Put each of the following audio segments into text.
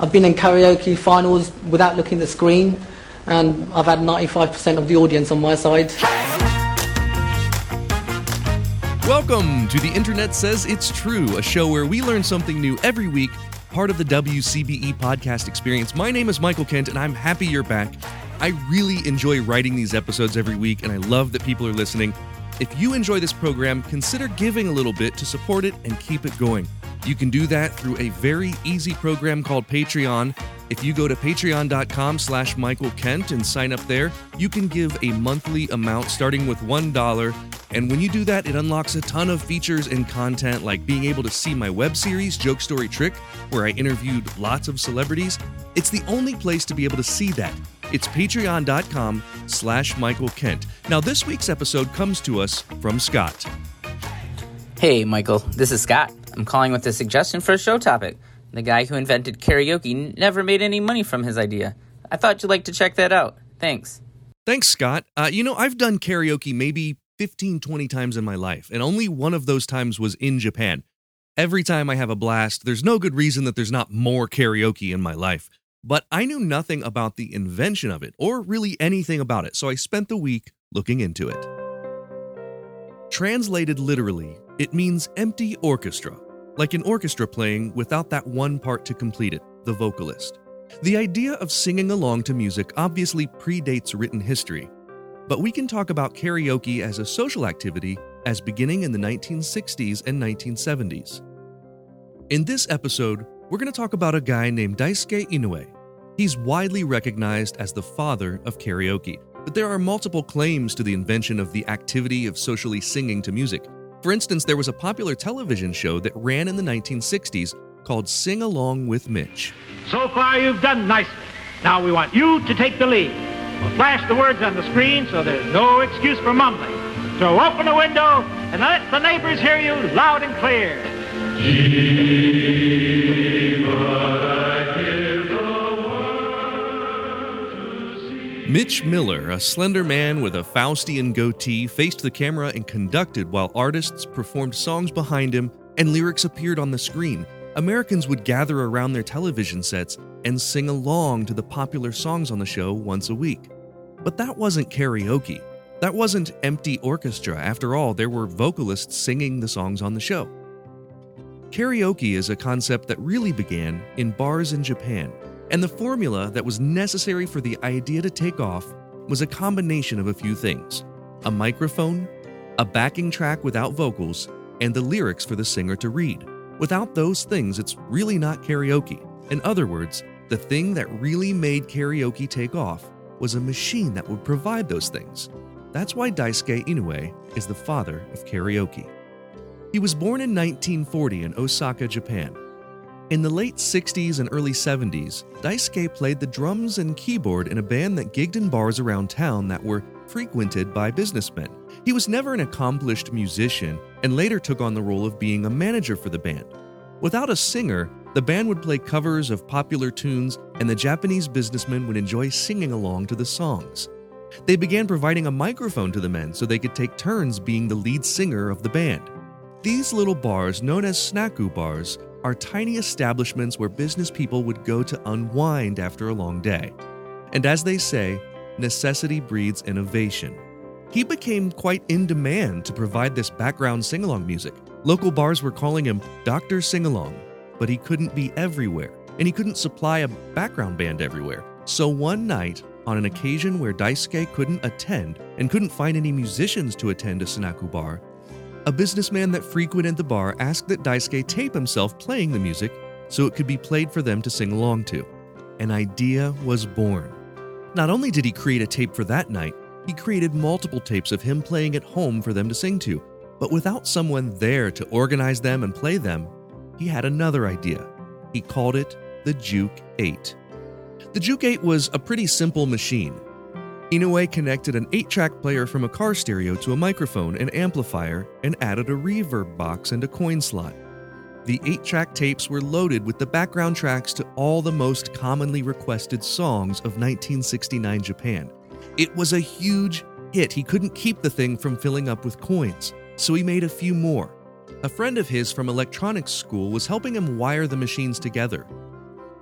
I've been in karaoke finals without looking at the screen, and I've had 95% of the audience on my side. Welcome to The Internet Says It's True, a show where we learn something new every week, part of the WCBE podcast experience. My name is Michael Kent, and I'm happy you're back. I really enjoy writing these episodes every week, and I love that people are listening. If you enjoy this program, consider giving a little bit to support it and keep it going. You can do that through a very easy program called Patreon. If you go to patreon.com slash Michael Kent and sign up there, you can give a monthly amount starting with $1. And when you do that, it unlocks a ton of features and content like being able to see my web series, Joke Story Trick, where I interviewed lots of celebrities. It's the only place to be able to see that. It's patreon.com slash Michael Kent. Now, this week's episode comes to us from Scott. Hey, Michael, this is Scott. I'm calling with a suggestion for a show topic. The guy who invented karaoke never made any money from his idea. I thought you'd like to check that out. Thanks. Thanks, Scott. Uh, you know, I've done karaoke maybe 15, 20 times in my life, and only one of those times was in Japan. Every time I have a blast, there's no good reason that there's not more karaoke in my life. But I knew nothing about the invention of it, or really anything about it, so I spent the week looking into it. Translated literally, it means empty orchestra, like an orchestra playing without that one part to complete it, the vocalist. The idea of singing along to music obviously predates written history, but we can talk about karaoke as a social activity as beginning in the 1960s and 1970s. In this episode, we're going to talk about a guy named Daisuke Inoue. He's widely recognized as the father of karaoke, but there are multiple claims to the invention of the activity of socially singing to music. For instance, there was a popular television show that ran in the 1960s called Sing Along with Mitch. So far, you've done nicely. Now we want you to take the lead. We'll flash the words on the screen so there's no excuse for mumbling. So open the window and let the neighbors hear you loud and clear. Mitch Miller, a slender man with a Faustian goatee, faced the camera and conducted while artists performed songs behind him and lyrics appeared on the screen. Americans would gather around their television sets and sing along to the popular songs on the show once a week. But that wasn't karaoke. That wasn't empty orchestra. After all, there were vocalists singing the songs on the show. Karaoke is a concept that really began in bars in Japan and the formula that was necessary for the idea to take off was a combination of a few things a microphone, a backing track without vocals, and the lyrics for the singer to read. Without those things, it's really not karaoke. In other words, the thing that really made karaoke take off was a machine that would provide those things. That's why Daisuke Inoue is the father of karaoke. He was born in 1940 in Osaka, Japan. In the late 60s and early 70s, Daisuke played the drums and keyboard in a band that gigged in bars around town that were frequented by businessmen. He was never an accomplished musician and later took on the role of being a manager for the band. Without a singer, the band would play covers of popular tunes and the Japanese businessmen would enjoy singing along to the songs. They began providing a microphone to the men so they could take turns being the lead singer of the band. These little bars, known as snaku bars, are tiny establishments where business people would go to unwind after a long day. And as they say, necessity breeds innovation. He became quite in demand to provide this background sing along music. Local bars were calling him Dr. Sing Along, but he couldn't be everywhere, and he couldn't supply a background band everywhere. So one night, on an occasion where Daisuke couldn't attend and couldn't find any musicians to attend a Snaku bar, a businessman that frequented the bar asked that Daisuke tape himself playing the music so it could be played for them to sing along to. An idea was born. Not only did he create a tape for that night, he created multiple tapes of him playing at home for them to sing to, but without someone there to organize them and play them, he had another idea. He called it the Juke 8. The Juke 8 was a pretty simple machine. Inoue connected an 8 track player from a car stereo to a microphone and amplifier and added a reverb box and a coin slot. The 8 track tapes were loaded with the background tracks to all the most commonly requested songs of 1969 Japan. It was a huge hit. He couldn't keep the thing from filling up with coins, so he made a few more. A friend of his from electronics school was helping him wire the machines together.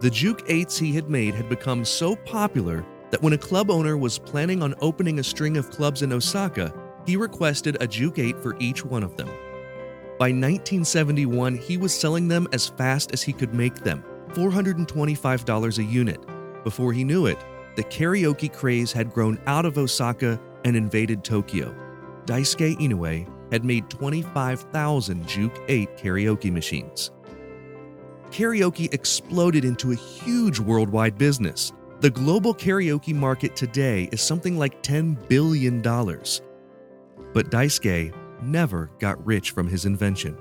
The Juke 8s he had made had become so popular that when a club owner was planning on opening a string of clubs in Osaka, he requested a Juke 8 for each one of them. By 1971, he was selling them as fast as he could make them, $425 a unit. Before he knew it, the karaoke craze had grown out of Osaka and invaded Tokyo. Daisuke Inoue had made 25,000 Juke 8 karaoke machines. Karaoke exploded into a huge worldwide business. The global karaoke market today is something like $10 billion. But Daisuke never got rich from his invention.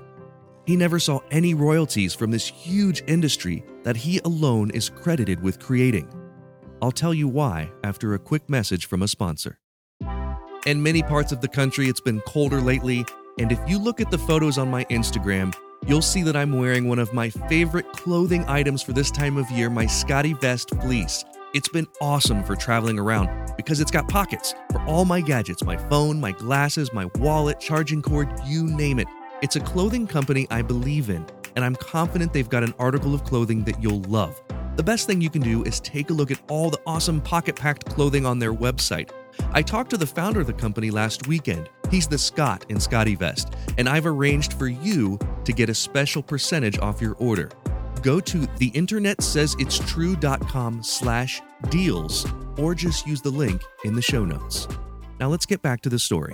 He never saw any royalties from this huge industry that he alone is credited with creating. I'll tell you why after a quick message from a sponsor. In many parts of the country, it's been colder lately, and if you look at the photos on my Instagram, you'll see that I'm wearing one of my favorite clothing items for this time of year my SCOTTeVEST fleece. It's been awesome for traveling around because it's got pockets for all my gadgets my phone, my glasses, my wallet, charging cord, you name it. It's a clothing company I believe in, and I'm confident they've got an article of clothing that you'll love. The best thing you can do is take a look at all the awesome pocket packed clothing on their website. I talked to the founder of the company last weekend. He's the Scott in SCOTTeVEST, and I've arranged for you to get a special percentage off your order. Go to theinternetsaysitstrue.com slash deals or just use the link in the show notes. Now let's get back to the story.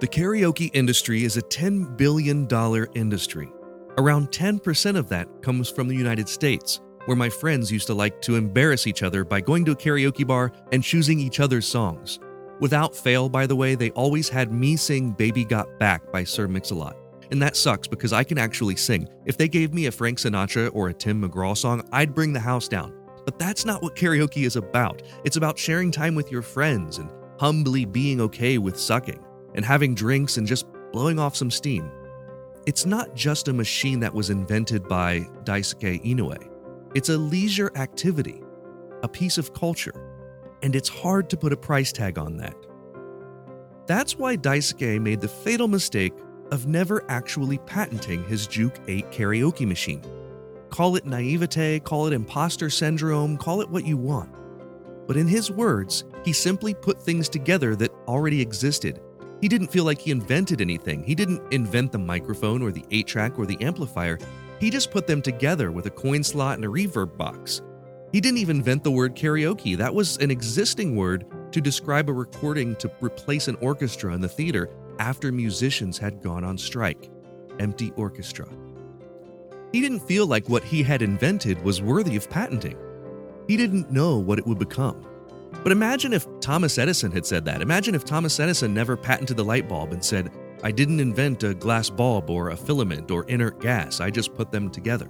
The karaoke industry is a $10 billion industry. Around 10% of that comes from the United States, where my friends used to like to embarrass each other by going to a karaoke bar and choosing each other's songs. Without fail, by the way, they always had me sing Baby Got Back by Sir Mix-a-Lot. And that sucks because I can actually sing. If they gave me a Frank Sinatra or a Tim McGraw song, I'd bring the house down. But that's not what karaoke is about. It's about sharing time with your friends and humbly being okay with sucking and having drinks and just blowing off some steam. It's not just a machine that was invented by Daisuke Inoue. It's a leisure activity, a piece of culture, and it's hard to put a price tag on that. That's why Daisuke made the fatal mistake of never actually patenting his Juke 8 karaoke machine. Call it naivete, call it imposter syndrome, call it what you want. But in his words, he simply put things together that already existed. He didn't feel like he invented anything. He didn't invent the microphone or the 8 track or the amplifier. He just put them together with a coin slot and a reverb box. He didn't even invent the word karaoke. That was an existing word to describe a recording to replace an orchestra in the theater after musicians had gone on strike. Empty orchestra. He didn't feel like what he had invented was worthy of patenting. He didn't know what it would become. But imagine if Thomas Edison had said that. Imagine if Thomas Edison never patented the light bulb and said, I didn't invent a glass bulb or a filament or inert gas, I just put them together.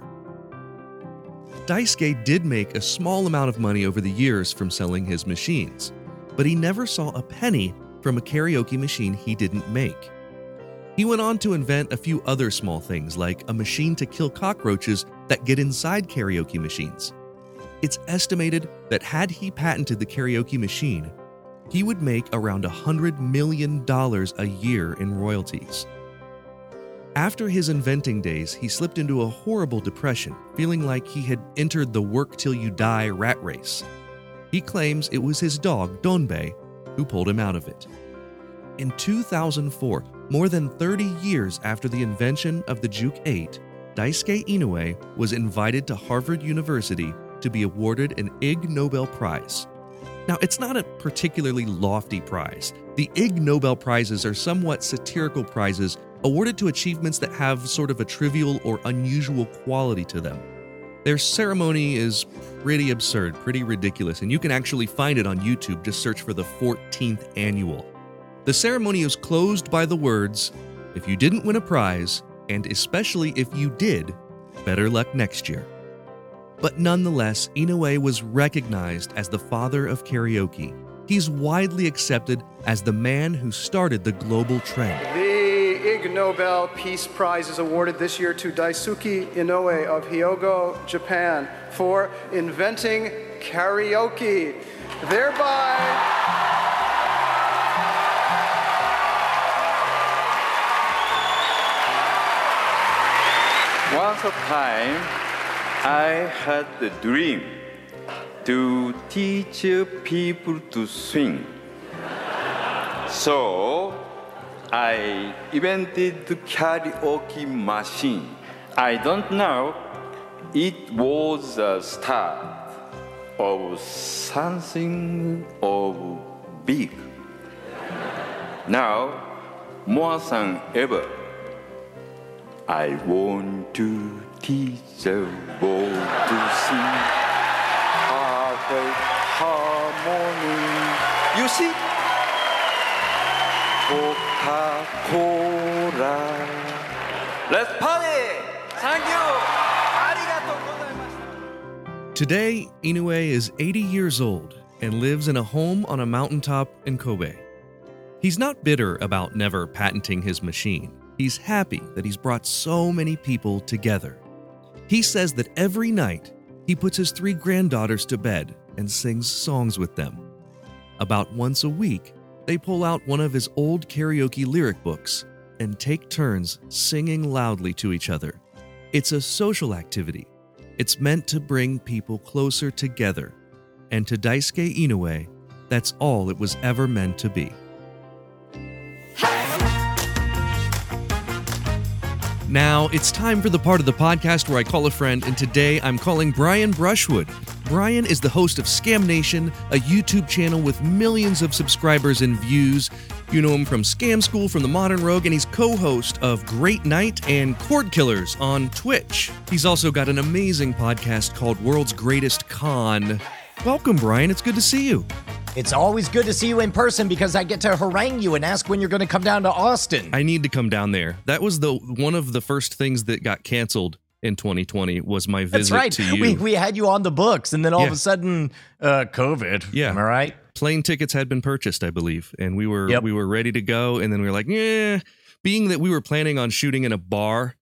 Daisuke did make a small amount of money over the years from selling his machines, but he never saw a penny from a karaoke machine he didn't make. He went on to invent a few other small things, like a machine to kill cockroaches that get inside karaoke machines. It's estimated that had he patented the karaoke machine, he would make around $100 million a year in royalties. After his inventing days, he slipped into a horrible depression, feeling like he had entered the work till you die rat race. He claims it was his dog, Donbei, who pulled him out of it. In 2004, more than 30 years after the invention of the Juke 8, Daisuke Inoue was invited to Harvard University to be awarded an Ig Nobel Prize. Now, it's not a particularly lofty prize. The Ig Nobel Prizes are somewhat satirical prizes awarded to achievements that have sort of a trivial or unusual quality to them. Their ceremony is pretty absurd, pretty ridiculous, and you can actually find it on YouTube. Just search for the 14th annual. The ceremony is closed by the words If you didn't win a prize, and especially if you did, better luck next year. But nonetheless, Inoue was recognized as the father of karaoke. He's widely accepted as the man who started the global trend. Ig Nobel Peace Prize is awarded this year to Daisuke Inoue of Hyogo, Japan, for inventing karaoke, thereby. Once upon a time, I had the dream to teach people to swing. So I invented the karaoke machine. I don't know, it was a start of something of big. Now, more than ever, I want to teach the world to sing perfect harmony. You see? Let's party! Thank you! Today, Inoue is 80 years old and lives in a home on a mountaintop in Kobe. He's not bitter about never patenting his machine. He's happy that he's brought so many people together. He says that every night he puts his three granddaughters to bed and sings songs with them. About once a week, they pull out one of his old karaoke lyric books and take turns singing loudly to each other. It's a social activity. It's meant to bring people closer together. And to Daisuke Inoue, that's all it was ever meant to be. Now, it's time for the part of the podcast where I call a friend, and today I'm calling Brian Brushwood. Brian is the host of Scam Nation, a YouTube channel with millions of subscribers and views. You know him from Scam School from the Modern Rogue, and he's co host of Great Night and Cord Killers on Twitch. He's also got an amazing podcast called World's Greatest Con. Welcome, Brian. It's good to see you. It's always good to see you in person because I get to harangue you and ask when you're going to come down to Austin. I need to come down there. That was the one of the first things that got canceled in 2020 was my visit That's right. to you. We, we had you on the books, and then all Yeah. of a sudden, uh, COVID. Yeah. Am I right? plane tickets had been purchased, I believe, and we were Yep. we were ready to go. And then we were like, yeah. Being that we were planning on shooting in a bar,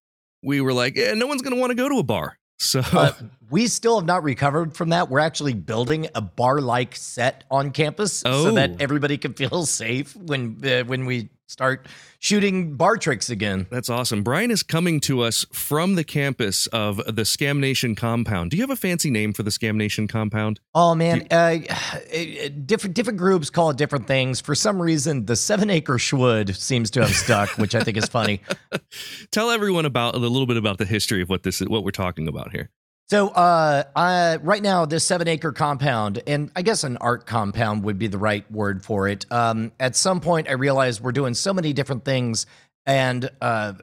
we were like, yeah, no one's going to want to go to a bar. So Uh, we still have not recovered from that. We're actually building a bar-like set on campus so Oh. that everybody can feel safe when uh, when we start shooting bar tricks again. that's awesome. Brian is coming to us from the campus of the Scam Nation compound. Do you have a fancy name for the Scam Nation compound? Oh man, uh, uh, different different groups call it different things. For some reason, the seven acre schwood seems to have stuck, which I think is funny. Tell everyone about a little bit about the history of what this is, what we're talking about here. So, uh, uh, right now, this seven acre compound, and I guess an art compound would be the right word for it. Um, at some point, I realized we're doing so many different things. And uh,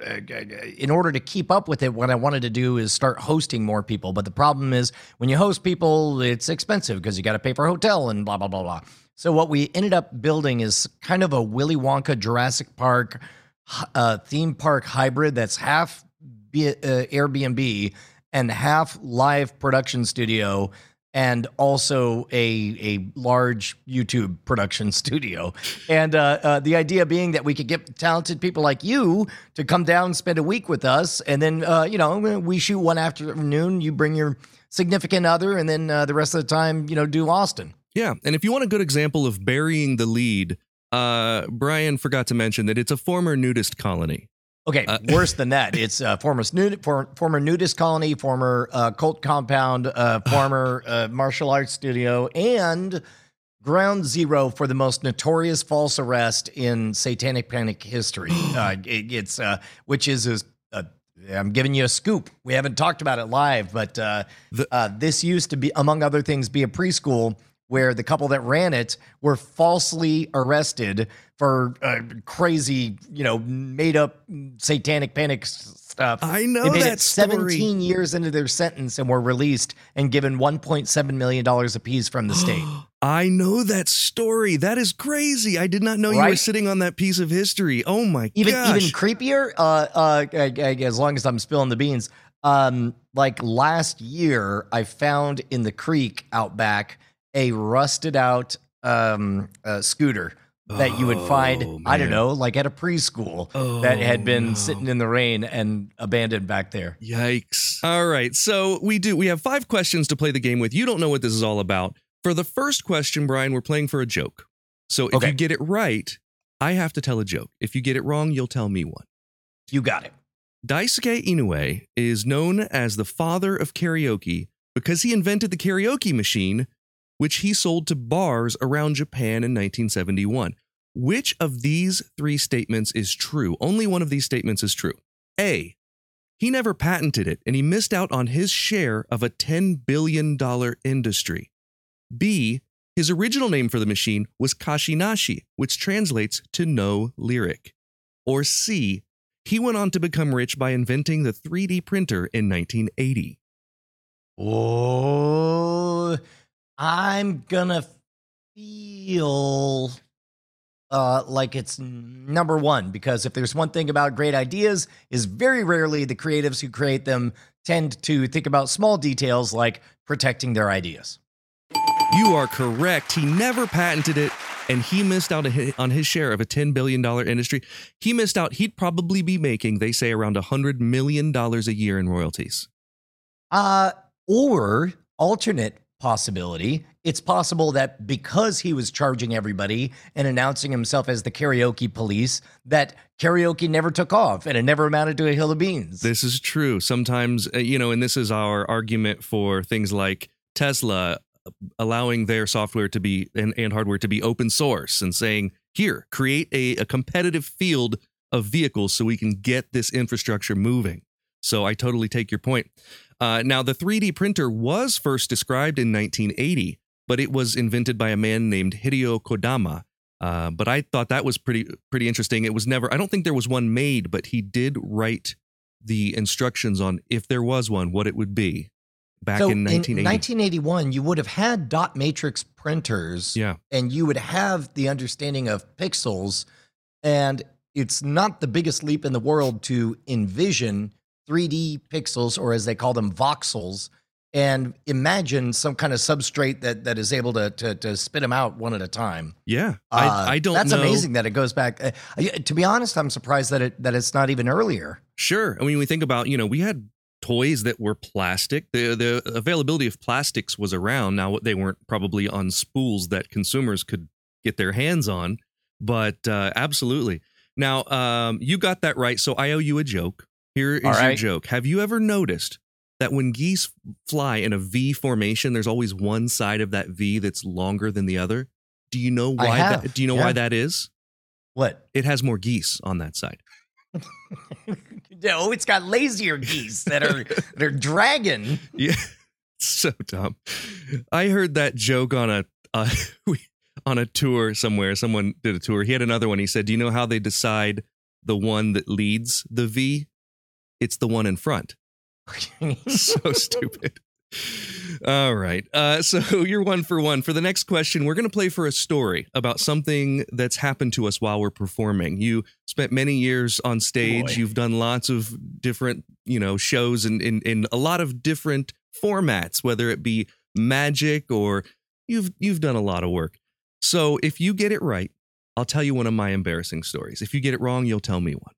in order to keep up with it, what I wanted to do is start hosting more people. But the problem is, when you host people, it's expensive because you got to pay for a hotel and blah, blah, blah, blah. So, what we ended up building is kind of a Willy Wonka Jurassic Park uh, theme park hybrid that's half B- uh, Airbnb and half live production studio and also a a large YouTube production studio. And uh, uh, the idea being that we could get talented people like you to come down, spend a week with us, and then uh, you know we shoot one afternoon. You bring your significant other, and then uh, the rest of the time, you know, do Austin. Yeah, and if you want a good example of burying the lead, uh, Brian forgot to mention that it's a former nudist colony. Okay, worse than that. It's uh, former snood, for, former nudist colony, former uh, cult compound, uh, former uh, martial arts studio, and ground zero for the most notorious false arrest in Satanic Panic history. uh, it, it's uh, which is I'm giving you a scoop. We haven't talked about it live, but uh, The- uh, this used to be, among other things, be a preschool where the couple that ran it were falsely arrested for uh, crazy, you know, made up satanic panic stuff. I know they made that it story. 17 years into their sentence and were released and given 1.7 million dollars apiece from the state. I know that story. That is crazy. I did not know you were sitting on that piece of history. Oh my even gosh. even creepier. Uh, uh, I- I- as long as I'm spilling the beans. Um, like last year, I found in the creek out back a rusted out um uh, scooter that you would find. Oh, I don't know, like at a preschool that oh, had Oh, been no. sitting in the rain and abandoned back there. Yikes. All right. So we do. We have five questions to play the game with. You don't know what this is all about. For the first question, Brian, we're playing for a joke. So if Okay. you get it right, I have to tell a joke. If you get it wrong, you'll tell me one. You got it. Daisuke Inoue is known as the father of karaoke because he invented the karaoke machine, which he sold to bars around Japan in 1971. Which of these three statements is true? Only one of these statements is true. A. He never patented it and he missed out on his share of a $10 billion industry. B. His original name for the machine was Kashinashi, which translates to no lyric. Or C. He went on to become rich by inventing the 3D printer in 1980. Oh, I'm gonna feel uh, like it's number one because if there's one thing about great ideas, is very rarely the creatives who create them tend to think about small details like protecting their ideas. You are correct. He never patented it, and he missed out on his share of a $10 billion industry. He missed out. He'd probably be making, they say, around $100 million a year in royalties. Uh, or alternate possibility, it's possible that because he was charging everybody and announcing himself as the karaoke police, that karaoke never took off and it never amounted to a hill of beans. This is true. Sometimes, uh, you know, and this is our argument for things like Tesla allowing their software to be and, and hardware to be open source and saying, here, create a, a competitive field of vehicles so we can get this infrastructure moving. So I totally take your point. Uh, now, the 3D printer was first described in 1980, but it was invented by a man named Hideo Kodama. Uh, but I thought that was pretty pretty interesting. It was never. I don't think there was one made, but he did write the instructions on if there was one, what it would be back so in 1980. In 1981, you would have had dot matrix printers, Yeah. and you would have the understanding of pixels. And it's not the biggest leap in the world to envision 3D pixels, or as they call them, voxels, and imagine some kind of substrate that that is able to to, to spit them out one at a time. yeah, Uh, I, I don't. That's know. amazing that it goes back. Uh, to be honest, I'm surprised that it that it's not even earlier. Sure. I mean, we think about, you know, we had toys that were plastic. The the availability of plastics was around. Now they weren't probably on spools that consumers could get their hands on, but uh, absolutely. Now, um, you got that right. So I owe you a joke. Here is All your joke. Have you ever noticed that when geese fly in a V formation, there's always one side of that V that's longer than the other? Do you know why that do you know yeah. why that is? What? It has more geese on that side. No, it's got lazier geese that are that are dragging. Yeah, so dumb. I heard that joke on a uh, on a tour somewhere. Someone did a tour. He had another one. He said, "Do you know how they decide the one that leads the V? It's the one in front." so stupid. All right. Uh, so you're one for one. For the next question, we're going to play for a story about something that's happened to us while we're performing. You spent many years on stage. Boy. You've done lots of different, you know, shows and in, in a lot of different formats, whether it be magic or you've you've done a lot of work. So if you get it right, I'll tell you one of my embarrassing stories. If you get it wrong, you'll tell me one.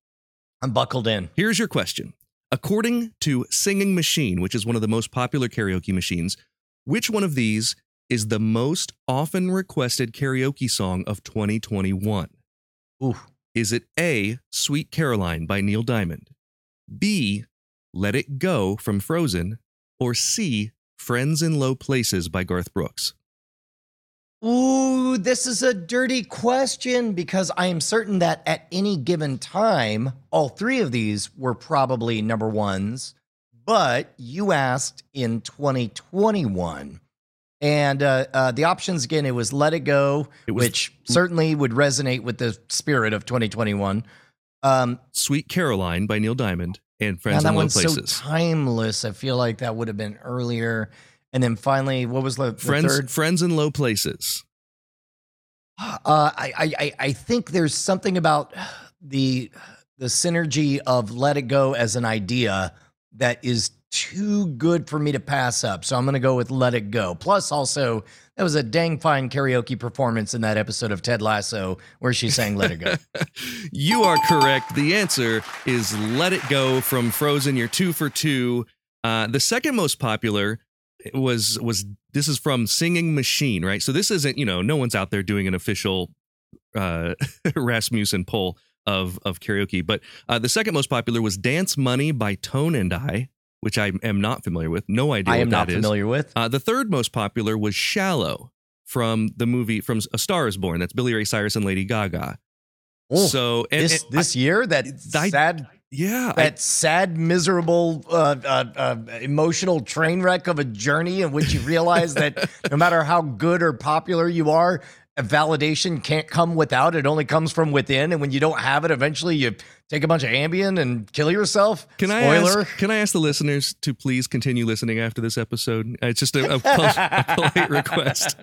I'm buckled in. Here's your question. According to Singing Machine, which is one of the most popular karaoke machines, which one of these is the most often requested karaoke song of 2021? Ooh. Is it A, Sweet Caroline by Neil Diamond, B, Let It Go from Frozen, or C, Friends in Low Places by Garth Brooks? Ooh, this is a dirty question because I am certain that at any given time, all three of these were probably number ones. But you asked in 2021. And uh, uh, the options again, it was Let It Go, It was- which certainly would resonate with the spirit of 2021. Um, Sweet Caroline by Neil Diamond and Friends that in Low one's so Places. timeless. I feel like that would have been earlier. And then finally, what was the, the Friends, third? Friends in Low Places. Uh, I, I, I- I think there's something about the the synergy of Let It Go as an idea that is too good for me to pass up. So I'm going to go with Let It Go. Plus, also, that was a dang fine karaoke performance in that episode of Ted Lasso where she sang Let It Go. you are correct. The answer is Let It Go from Frozen. You're two for two. Uh, the second most popular was was this is from Singing Machine, right? So this isn't you know no one's out there doing an official uh, Rasmussen poll of of karaoke. But uh, the second most popular was "Dance Monkey" by Tone and I, which I am not familiar with. No idea. I what am not that is. familiar with. Uh, the third most popular was "Shallow" from the movie from A Star Is Born. That's Billy Ray Cyrus and Lady Gaga. Oh, so and, this and this year, that I- sad, yeah, I- that sad, miserable, uh, uh, uh, emotional train wreck of a journey in which you realize that no matter how good or popular you are, validation can't come without. It only comes from within, and when you don't have it, eventually you take a bunch of Ambien and kill yourself. Can I ask? Can I ask the listeners to please continue listening after this episode? It's just a, a, pol- a polite request.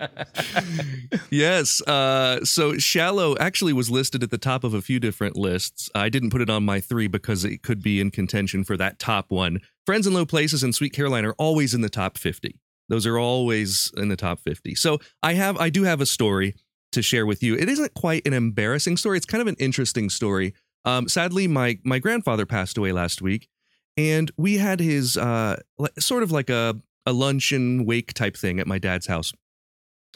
yes. Uh, so "Shallow" actually was listed at the top of a few different lists. I didn't put it on my three because it could be in contention for that top one. "Friends in Low Places" and "Sweet Caroline" are always in the top fifty. Those are always in the top fifty. So I have, I do have a story to share with you. It isn't quite an embarrassing story. It's kind of an interesting story. Um, sadly, my my grandfather passed away last week, and we had his uh, sort of like a a luncheon wake type thing at my dad's house,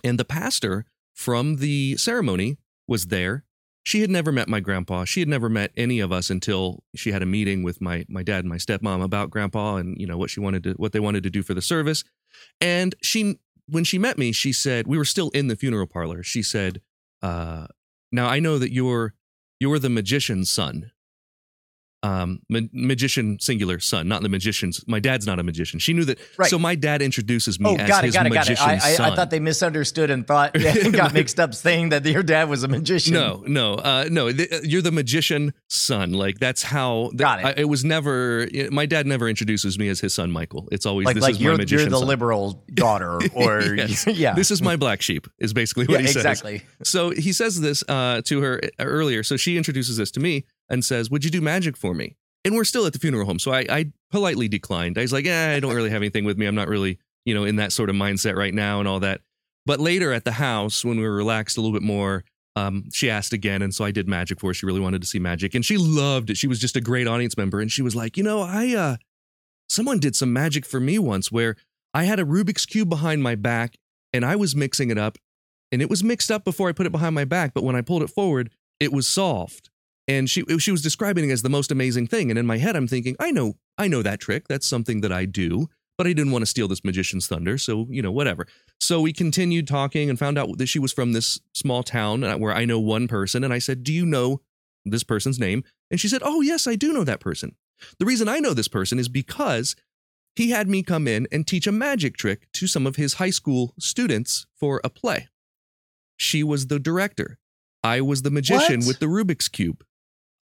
and the pastor from the ceremony was there. She had never met my grandpa. She had never met any of us until she had a meeting with my my dad and my stepmom about grandpa and you know what she wanted to what they wanted to do for the service. And she when she met me, she said we were still in the funeral parlor. She said, uh, "Now I know that you're you're the magician's son." Um, ma- magician singular son, not the magician's. My dad's not a magician. She knew that. Right. So my dad introduces me Oh, as got it, his got it, got it. I, I, I thought they misunderstood and thought yeah, got mixed up saying that your dad was a magician. No, no, uh, no. th- you're the magician son. Like that's how. th- Got it. I, it was never. My dad never introduces me as his son, Michael. It's always like this like is you're my you're the son. liberal daughter, or Yes. yeah, This is my black sheep. Is basically what yeah, he says. exactly. So he says this uh, to her earlier. So she introduces this to me and says, "Would you do magic for me?" And we're still at the funeral home, so I, I politely declined. I was like, "Yeah, I don't really have anything with me. I'm not really, you know, in that sort of mindset right now and all that." But later at the house, when we were relaxed a little bit more, um, she asked again, and so I did magic for her. She really wanted to see magic, and she loved it. She was just a great audience member, and she was like, "You know, I uh, someone did some magic for me once where I had a Rubik's cube behind my back, and I was mixing it up." and it was mixed up before I put it behind my back. But when I pulled it forward, it was solved. And she she was describing it as the most amazing thing. And in my head, I'm thinking, I know I know that trick. That's something that I do. But I didn't want to steal this magician's thunder, so you know whatever. So we continued talking and found out that she was from this small town where I know one person. And I said, "Do you know this person's name?" And she said, "Oh yes, I do know that person." The reason I know this person is because he had me come in and teach a magic trick to some of his high school students for a play. She was the director. I was the magician What? with the Rubik's Cube.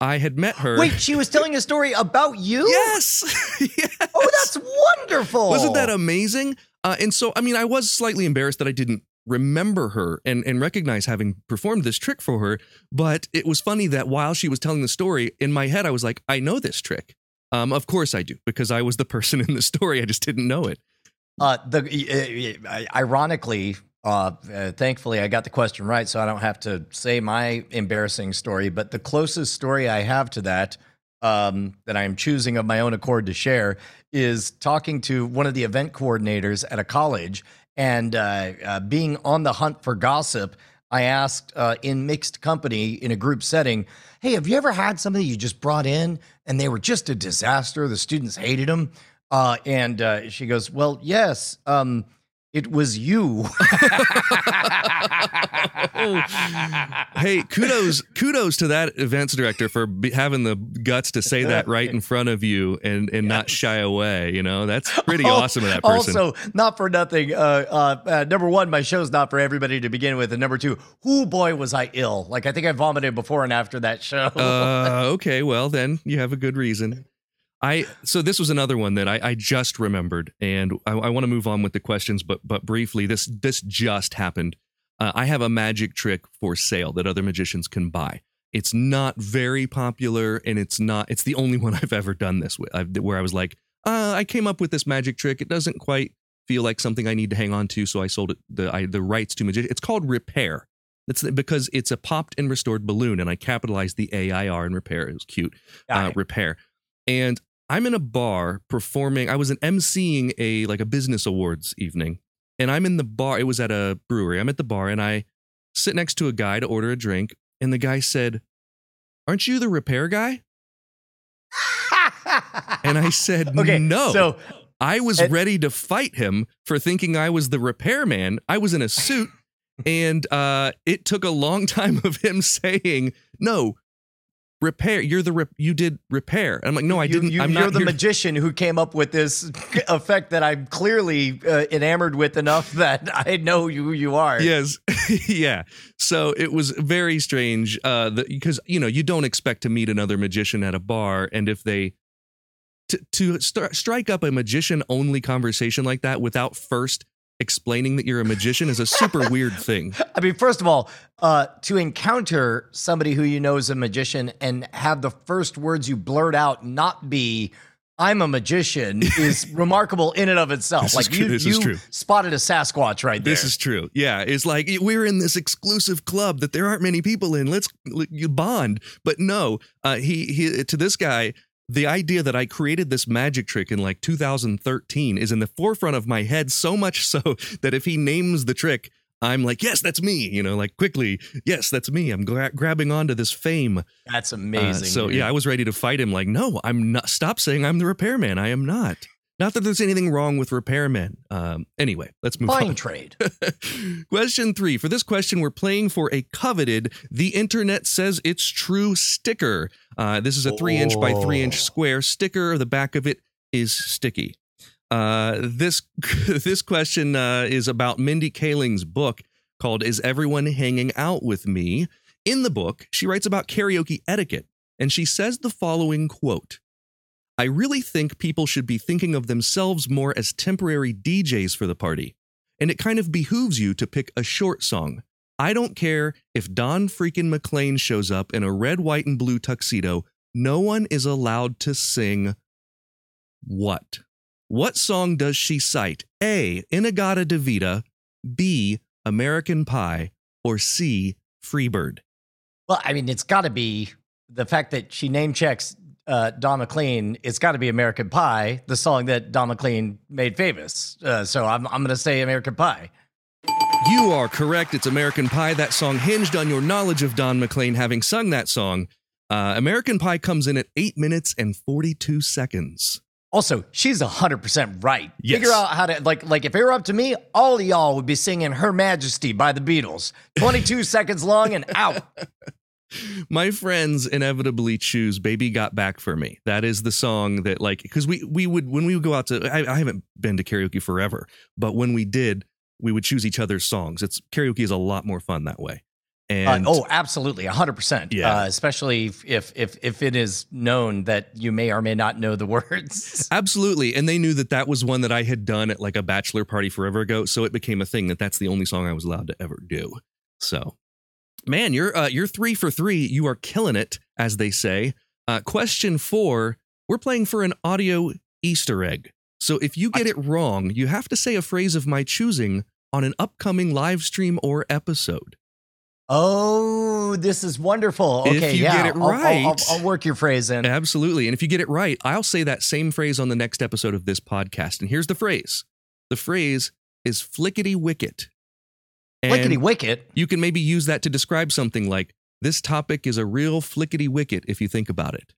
I had met her. Wait, she was telling a story about you? Yes. yes. Oh, that's wonderful. Wasn't that amazing? Uh, and so, I mean, I was slightly embarrassed that I didn't remember her and, and recognize having performed this trick for her. But it was funny that while she was telling the story, in my head, I was like, I know this trick. Um, of course I do, because I was the person in the story. I just didn't know it. Uh, the uh, ironically, uh, uh, thankfully, I got the question right, so I don't have to say my embarrassing story. But the closest story I have to that, um, that I am choosing of my own accord to share, is talking to one of the event coordinators at a college and uh, uh, being on the hunt for gossip. I asked uh, in mixed company in a group setting, "Hey, have you ever had somebody you just brought in and they were just a disaster? The students hated them." Uh, and she goes, "Well, yes, um, it was you." hey, kudos, kudos to that events director for be, having the guts to say that right in front of you and and not shy away. You know, that's pretty Oh, awesome of that person. Also, not for nothing. Uh, uh, uh, number one, my show's not for everybody to begin with, and number two, who boy was I ill? Like I think I vomited before and after that show. uh, okay, well then you have a good reason. I so this was another one that I, I just remembered, and I, I want to move on with the questions, but but briefly, this this just happened. Uh, I have a magic trick for sale that other magicians can buy. It's not very popular, and it's not. It's the only one I've ever done this with, I've, where I was like, uh, I came up with this magic trick. It doesn't quite feel like something I need to hang on to, so I sold it the I, the rights to magician. It's called repair. It's because it's a popped and restored balloon, and I capitalized the AIR in repair. It was cute. Uh, repair, and I'm in a bar performing. I was an emceeing a like a business awards evening, and I'm in the bar. It was at a brewery. I'm at the bar, and I sit next to a guy to order a drink, and the guy said, Aren't you the repair guy? And I said, okay, No. So I was And- ready to fight him for thinking I was the repairman. I was in a suit, and uh, it took a long time of him saying, "No, repair. You're the rep- you did repair." And I'm like, "No, I you, didn't. You, I'm you're not the here- magician who came up with this effect that I'm clearly uh, enamored with enough that I know who you are. Yes, yeah. So it was very strange uh, because you know you don't expect to meet another magician at a bar, and if they to to stri- strike up a magician only conversation like that without first explaining that you're a magician is a super weird thing. I mean, first of all, uh, to encounter somebody who you know is a magician and have the first words you blurt out not be "I'm a magician" is remarkable in and of itself. This is like you, this is you true. spotted a Sasquatch right there. This is true. Yeah, it's like we're in this exclusive club that there aren't many people in. Let's you bond. But no, uh, he he to this guy. The idea that I created this magic trick in like 2013 is in the forefront of my head so much so that if he names the trick, I'm like, yes, that's me. You know, like quickly, yes, that's me. I'm gra- grabbing onto this fame. That's Uh, amazing. so dude. yeah, I was ready to fight him. Like, no, I'm not. Stop saying I'm the repairman. I am not. Not that there's anything wrong with repairmen. Um, anyway, let's move on. fine on. trade. question three. For this question, we're playing for a coveted The Internet Says It's True sticker. Uh, this is a three inch by three inch Oh. square sticker. The back of it is sticky. Uh, this this question uh, is about Mindy Kaling's book called "Is Everyone Hanging Out with Me?" In the book, she writes about karaoke etiquette, and she says the following quote. I really think people should be thinking of themselves more as temporary DJs for the party and it kind of behooves you to pick a short song. I don't care if Don freaking McLean shows up in a red, white, and blue tuxedo. No one is allowed to sing what? What song does she cite? A. In-A-Gadda-Da-Vida, B. American Pie, or C. Freebird? Well, I mean, it's got to be the fact that she name checks uh, Don McLean. It's got to be American Pie, the song that Don McLean made famous. Uh, so I'm, I'm going to say American Pie. You are correct. It's American Pie. That song hinged on your knowledge of Don McLean having sung that song. Uh, American Pie comes in at 8 minutes and 42 seconds. Also, she's 100% right. Yes. Figure out how to, like, like if it were up to me, all y'all would be singing Her Majesty by the Beatles. 22 seconds long and out. My friends inevitably choose "Baby Got Back for Me." That is the song that, like, because we we would when we would go out to. I, I haven't been to karaoke forever, but when we did, we would choose each other's songs. It's karaoke is a lot more fun that way. Uh, And oh, absolutely, 100%. Yeah. Uh, especially if, if, if it is known that you may or may not know the words. Absolutely. And they knew that that was one that I had done at like a bachelor party forever ago. So it became a thing that that's the only song I was allowed to ever do. So, man, you're, uh, you're three for three. You are killing it, as they say. Uh, question four we're playing for an audio Easter egg. So if you get it wrong, you have to say a phrase of my choosing on an upcoming live stream or episode. Oh, this is wonderful. If Okay, you yeah. get it I'll- I'll, I'll, right- I'll work your phrase in. Absolutely. And if you get it right, I'll say that same phrase on the next episode of this podcast. And here's the phrase the phrase is flickety wicket. And Lickety wicket. you can maybe use that to describe something like this topic is a real flickety wicket if you think about it.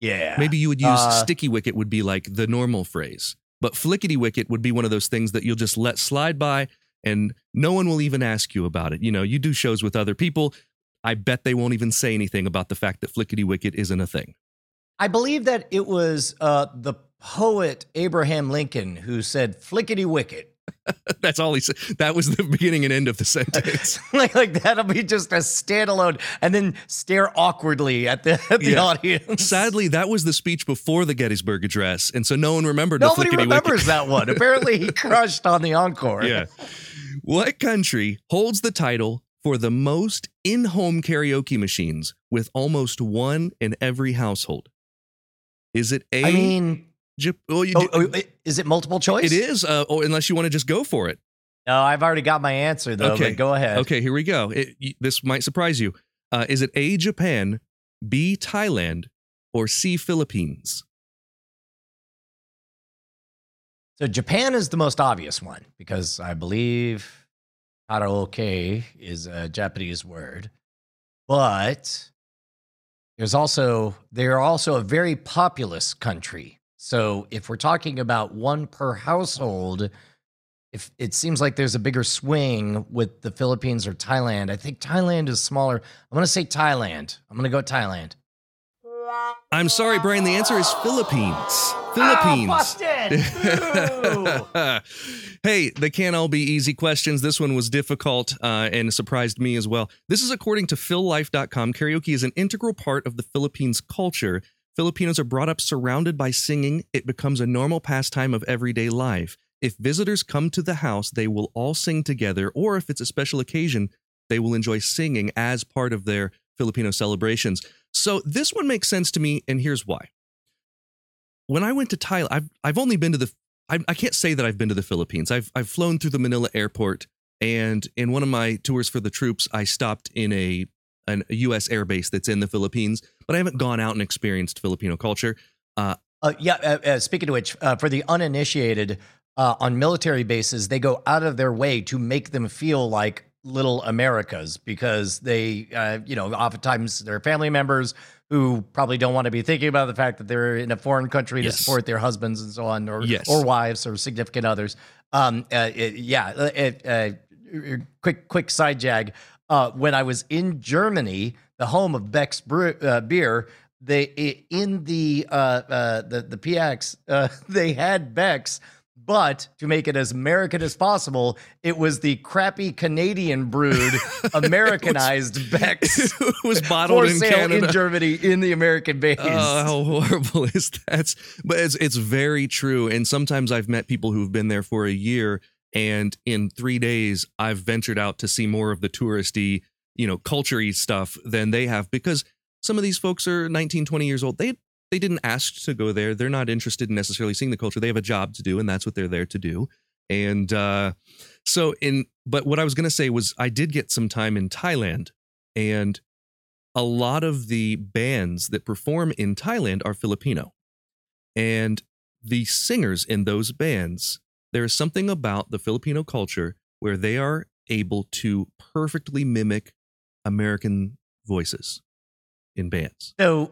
Yeah. Maybe you would use Uh, sticky wicket would be like the normal phrase. But flickety wicket would be one of those things that you'll just let slide by and no one will even ask you about it. You know, you do shows with other people. I bet they won't even say anything about the fact that flickety wicket isn't a thing. I believe that it was uh, the poet Abraham Lincoln who said "flickety wicket." That's all he said. That was the beginning and end of the sentence. like, like that'll be just a standalone, and then stare awkwardly at the at the Yeah. audience. Sadly, that was the speech before the Gettysburg Address, and so no one remembered. Nobody the remembers that one. Apparently, he crushed on the encore. Yeah. What country holds the title for the most in-home karaoke machines with almost one in every household? Is it A? I mean, Oh, you oh, do- oh, is it multiple choice? it is. Uh, or unless you want to just go for it. No, I've already got my answer though. Okay. But go ahead. Okay, here we go. It, y- this might surprise you. Uh, is it A. Japan, B. Thailand, or C. Philippines? So Japan is the most obvious one because I believe karaoke is a Japanese word. But there's also they're also a very populous country. So if we're talking about one per household, if it seems like there's a bigger swing with the Philippines or Thailand, I think Thailand is smaller. I'm going to say Thailand. I'm going to go Thailand. I'm sorry, Brian. The answer is Philippines. Philippines. hey, they can't all be easy questions. This one was difficult uh, and surprised me as well. This is according to phillife.com. Karaoke is an integral part of the Philippines culture. Filipinos are brought up surrounded by singing. It becomes a normal pastime of everyday life. If visitors come to the house, they will all sing together, or if it's a special occasion, they will enjoy singing as part of their Filipino celebrations. So this one makes sense to me, and here's why. When I went to Thailand, I've I've only been to the I, I can't say that I've been to the Philippines. I've I've flown through the Manila airport, and in one of my tours for the troops, I stopped in a an, a U.S. airbase that's in the Philippines, but I haven't gone out and experienced Filipino culture. Uh, Uh, yeah. Uh, uh, speaking of which, uh, for the uninitiated, uh, on military bases, they go out of their way to make them feel like little Americas because they, uh, you know, oftentimes they're family members who probably don't want to be thinking about the fact that they're in a foreign country Yes. to support their husbands and so on, or Yes. or wives or significant others. Um, uh, it- yeah. It, uh, quick, quick side jag. Uh, when I was in Germany, the home of Beck's brew, uh, beer, they in the uh, uh, the the PX uh, they had Beck's, but to make it as American as possible, it was the crappy Canadian brewed Americanized Beck's it was bottled for in sale Canada. in Germany in the American base. Oh, how horrible is that? But it's it's very true. And sometimes I've met people who've been there for a year, and in three days, I've ventured out to see more of the touristy, you know, culture-y stuff than they have because some of these folks are 19, 20 years old. They they didn't ask to go there. They're not interested in necessarily seeing the culture. They have a job to do, and that's what they're there to do. And uh, so in but what I was gonna say was I did get some time in Thailand and a lot of the bands that perform in Thailand are Filipino. And the singers in those bands, there is something about the Filipino culture where they are able to perfectly mimic American voices in bands. So,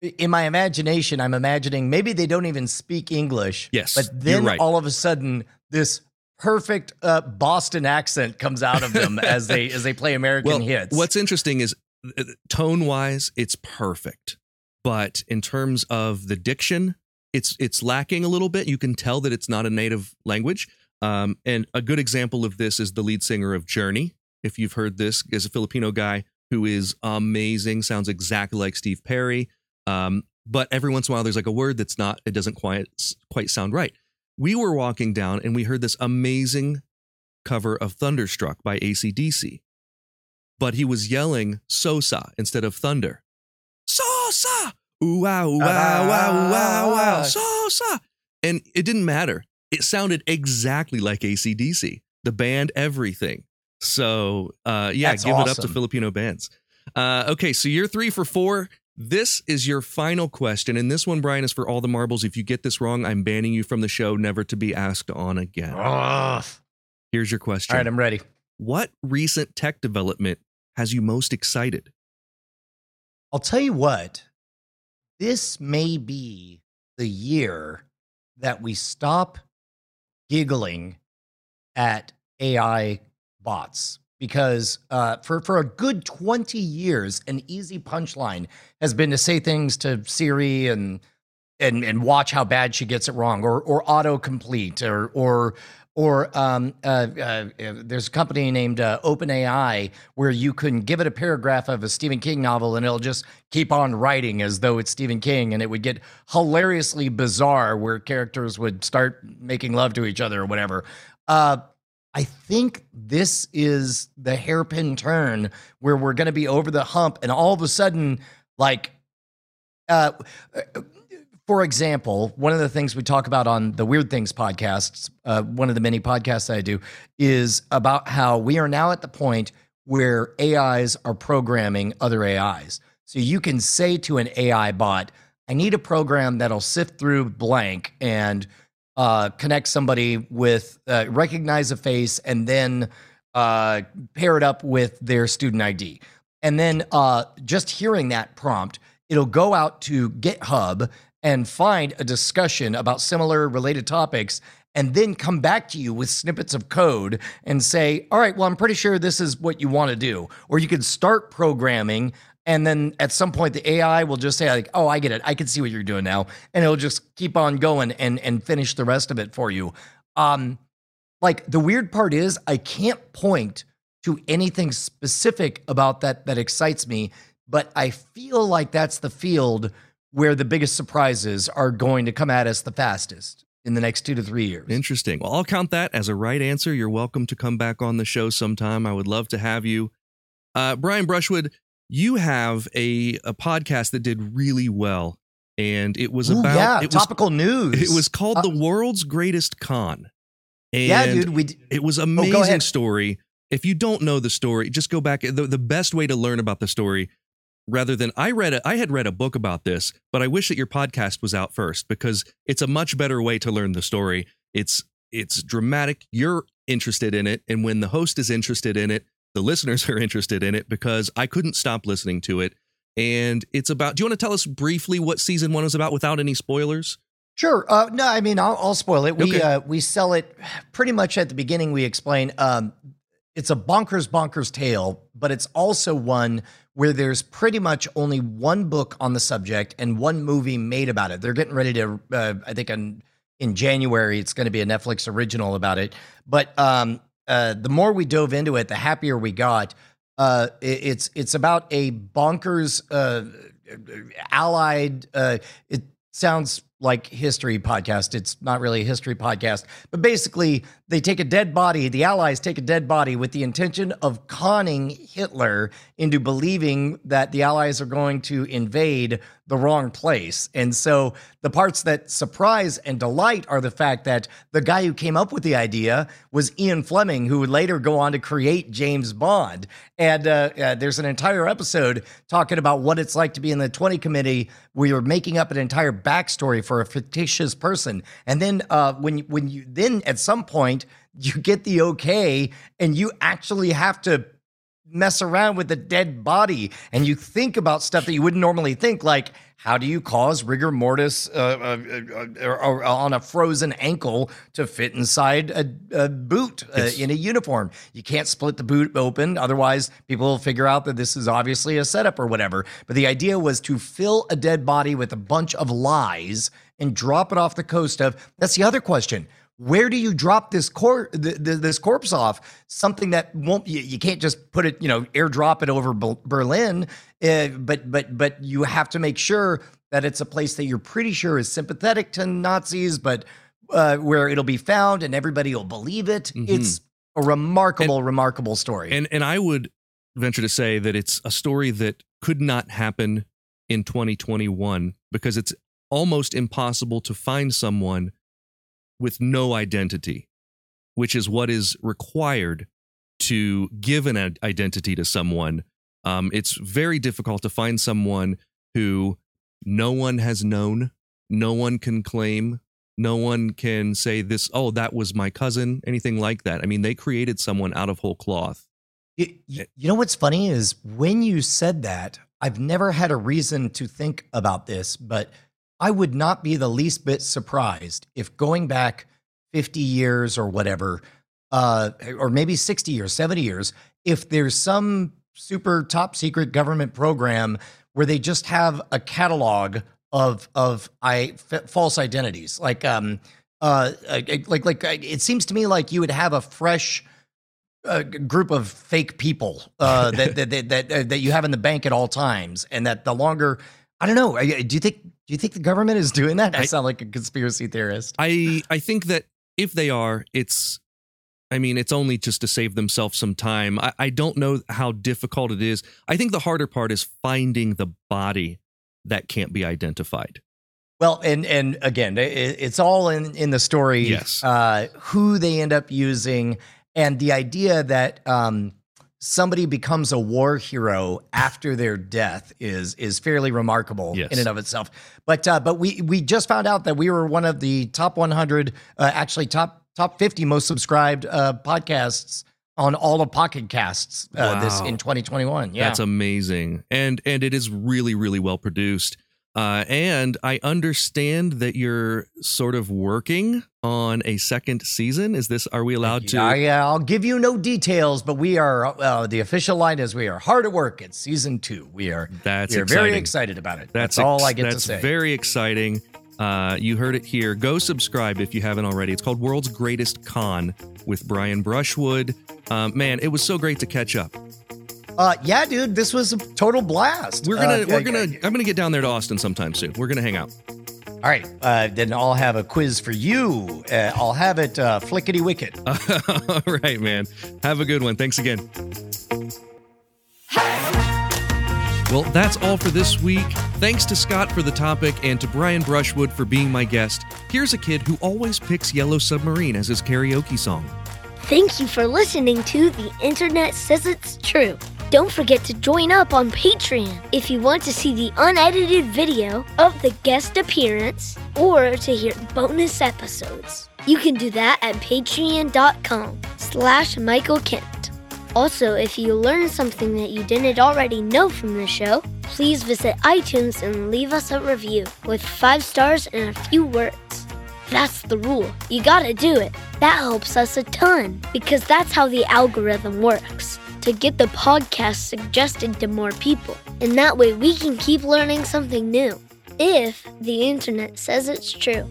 in my imagination, I'm imagining maybe they don't even speak English. Yes, But then right. all of a sudden, this perfect uh, Boston accent comes out of them as they as they play American well, hits. what's interesting is tone wise, it's perfect. But in terms of the diction, it's it's lacking a little bit. You can tell that it's not a native language. Um, and a good example of this is the lead singer of Journey. If you've heard this, is a Filipino guy who is amazing. Sounds exactly like Steve Perry. Um, but every once in a while, there's like a word that's not. It doesn't quite quite sound right. We were walking down and we heard this amazing cover of Thunderstruck by ACDC but he was yelling Sosa instead of thunder. Sosa! Ooh wow, ooh, wow, wow, ooh, wow, wow, so, Sosa! And it didn't matter. It sounded exactly like ACDC, the band, everything. So, uh, yeah, That's give it up to awesome. Filipino bands. Uh, okay, so you're three for four. This is your final question. And this one, Brian, is for all the marbles. If you get this wrong, I'm banning you from the show, never to be asked on again. Ugh. Here's your question. All right, I'm ready. What recent tech development has you most excited? I'll tell you what, this may be the year that we stop giggling at AI bots because uh, for, for a good 20 years, an easy punchline has been to say things to Siri and and and watch how bad she gets it wrong, or or autocomplete, or or or um, uh, uh, uh, there's a company named uh, OpenAI where you can give it a paragraph of a Stephen King novel and it'll just keep on writing as though it's Stephen King, and it would get hilariously bizarre where characters would start making love to each other or whatever. Uh, I think this is the hairpin turn where we're going to be over the hump, and all of a sudden, like, uh, for example, one of the things we talk about on the Weird Things podcasts, uh, one of the many podcasts that I do, is about how we are now at the point where AIs are programming other AIs. So you can say to an AI bot, I need a program that'll sift through blank and uh, connect somebody with, uh, recognize a face, and then uh, pair it up with their student ID. and then uh, just hearing that prompt, it'll go out to GitHub and find a discussion about similar related topics and then come back to you with snippets of code and say, all right, well, I'm pretty sure this is what you want to do. Or you could start programming and then at some point the AI will just say like, "Oh, I get it. I can see what you're doing now." And it'll just keep on going and and finish the rest of it for you. Um like the weird part is I can't point to anything specific about that that excites me, but I feel like that's the field where the biggest surprises are going to come at us the fastest in the next two to three years. Interesting. Well, I'll count that as a right answer. You're welcome to come back on the show sometime. I would love to have you. Uh, Brian Brushwood, you have a, a podcast that did really well. And it was Ooh, about yeah, it was, topical news. It was called Uh, The World's Greatest Con. And yeah, dude. We d- It was go amazing ahead. story. If you don't know the story, just go back. The, the best way to learn about the story, rather than I read a, I had read a book about this, but I wish that your podcast was out first because it's a much better way to learn the story. It's it's dramatic. You're interested in it, and when the host is interested in it, the listeners are interested in it because I couldn't stop listening to it. And it's about. Do you want to tell us briefly what season one was about without any spoilers? Sure. Uh, no, I mean, I'll, I'll spoil it. We Okay. uh, we sell it pretty much at the beginning. We explain um, it's a bonkers bonkers tale, but it's also one where there's pretty much only one book on the subject and one movie made about it. They're getting ready to, uh, I think, in, in January, it's going to be a Netflix original about it. But um, uh, the more we dove into it, the happier we got. Uh, it- it's it's about a bonkers uh, allied. Uh, it sounds like history podcast. It's not really a history podcast, but basically they take a dead body. The Allies take a dead body with the intention of conning Hitler into believing that the Allies are going to invade the wrong place. And so the parts that surprise and delight are the fact that the guy who came up with the idea was Ian Fleming, who would later go on to create James Bond. And uh, uh, there's an entire episode talking about what it's like to be in the 20 committee where you're making up an entire backstory for a fictitious person. And then uh, when, when you then at some point you get the okay and you actually have to mess around with a dead body and you think about stuff that you wouldn't normally think like how do you cause rigor mortis uh, uh, uh, on a frozen ankle to fit inside a, a boot uh, Yes. in a uniform? You can't split the boot open otherwise people will figure out that this is obviously a setup or whatever. But the idea was to fill a dead body with a bunch of lies and drop it off the coast of that's the other question where do you drop this cor- th- th- this corpse off? Something that won't you, you can't just put it, you know, airdrop it over Berlin, uh, but but but you have to make sure that it's a place that you're pretty sure is sympathetic to Nazis, but uh, where it'll be found and everybody will believe it. It's a remarkable, remarkable story. And and I would venture to say that it's a story that could not happen in 2021 because it's almost impossible to find someone with no identity, which is what is required to give an identity to someone. Um, it's very difficult to find someone who no one has known, no one can claim, no one can say this, oh, that was my cousin, anything like that. I mean, they created someone out of whole cloth. You, you you know what's funny is when you said that, I've never had a reason to think about this, but I would not be the least bit surprised if going back 50 years or whatever, uh, or maybe 60 years, 70 years, if there's some super top secret government program where they just have a catalog of of I f- false identities, like um uh like like it seems to me like you would have a fresh a g- group of fake people uh, that, that, that that uh, that you have in the bank at all times, and that the longer I don't know. Do you think do you think the government is doing that? I, I- sound like a conspiracy theorist. I I think that if they are, it's I mean, it's only just to save themselves some time. I, I don't know how difficult it is. I think the harder part is finding the body that can't be identified. Well, and and again, it, it's all in in the story. Yes. uh, who they end up using, and the idea that um, somebody becomes a war hero after their death is is fairly remarkable Yes. in and of itself. But uh, but we we just found out that we were one of the top 100, uh, actually top top 50 most subscribed uh, podcasts on all of Pocket Casts uh, this in 2021. Yeah. That's amazing. And and it is really really well produced. Uh, and I understand that you're sort of working on a second season. Is this? Are we allowed to? Yeah, yeah, I'll give you no details, but we are uh, the official line is we are hard at work at season two. We are That's we are very excited about it. That's That's, all ex- I get to that's say. very exciting. Uh, you heard it here. Go subscribe if you haven't already. It's called World's Greatest Con with Brian Brushwood. Um, man, it was so great to catch up. Uh, yeah, dude, this was a total blast. We're gonna, Uh, we're uh, gonna, I'm gonna get down there to Austin sometime soon. We're gonna hang out. All right, uh, then I'll have a quiz for you. Uh, I'll have it uh, flickety wicket. All right, man. Have a good one. Thanks again. Well, that's all for this week. Thanks to Scott for the topic and to Brian Brushwood for being my guest. Here's a kid who always picks Yellow Submarine as his karaoke song. Thank you for listening to The Internet Says It's True. Don't forget to join up on Patreon if you want to see the unedited video of the guest appearance or to hear bonus episodes. You can do that at patreon.com slash Michael Kent. Also, if you learned something that you didn't already know from the show, please visit iTunes and leave us a review with five stars and a few words. That's the rule. You gotta do it. That helps us a ton because that's how the algorithm works to get the podcast suggested to more people. And that way we can keep learning something new. If the internet says it's true.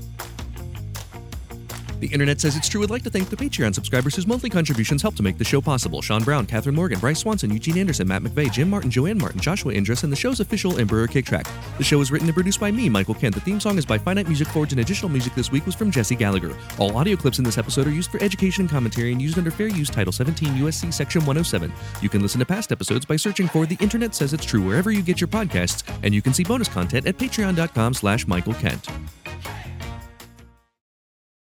The internet says it's true. Would like to thank the Patreon subscribers whose monthly contributions help to make the show possible. Sean Brown, Catherine Morgan, Bryce Swanson, Eugene Anderson, Matt McVeigh, Jim Martin, Joanne Martin, Joshua Indris, and the show's official Emperor Kick Track. The show is written and produced by me, Michael Kent. The theme song is by Finite Music Forge, and additional music this week was from Jesse Gallagher. All audio clips in this episode are used for education and commentary and used under Fair Use Title 17 USC Section 107. You can listen to past episodes by searching for The Internet Says It's True wherever you get your podcasts, and you can see bonus content at patreon.com slash Michael Kent.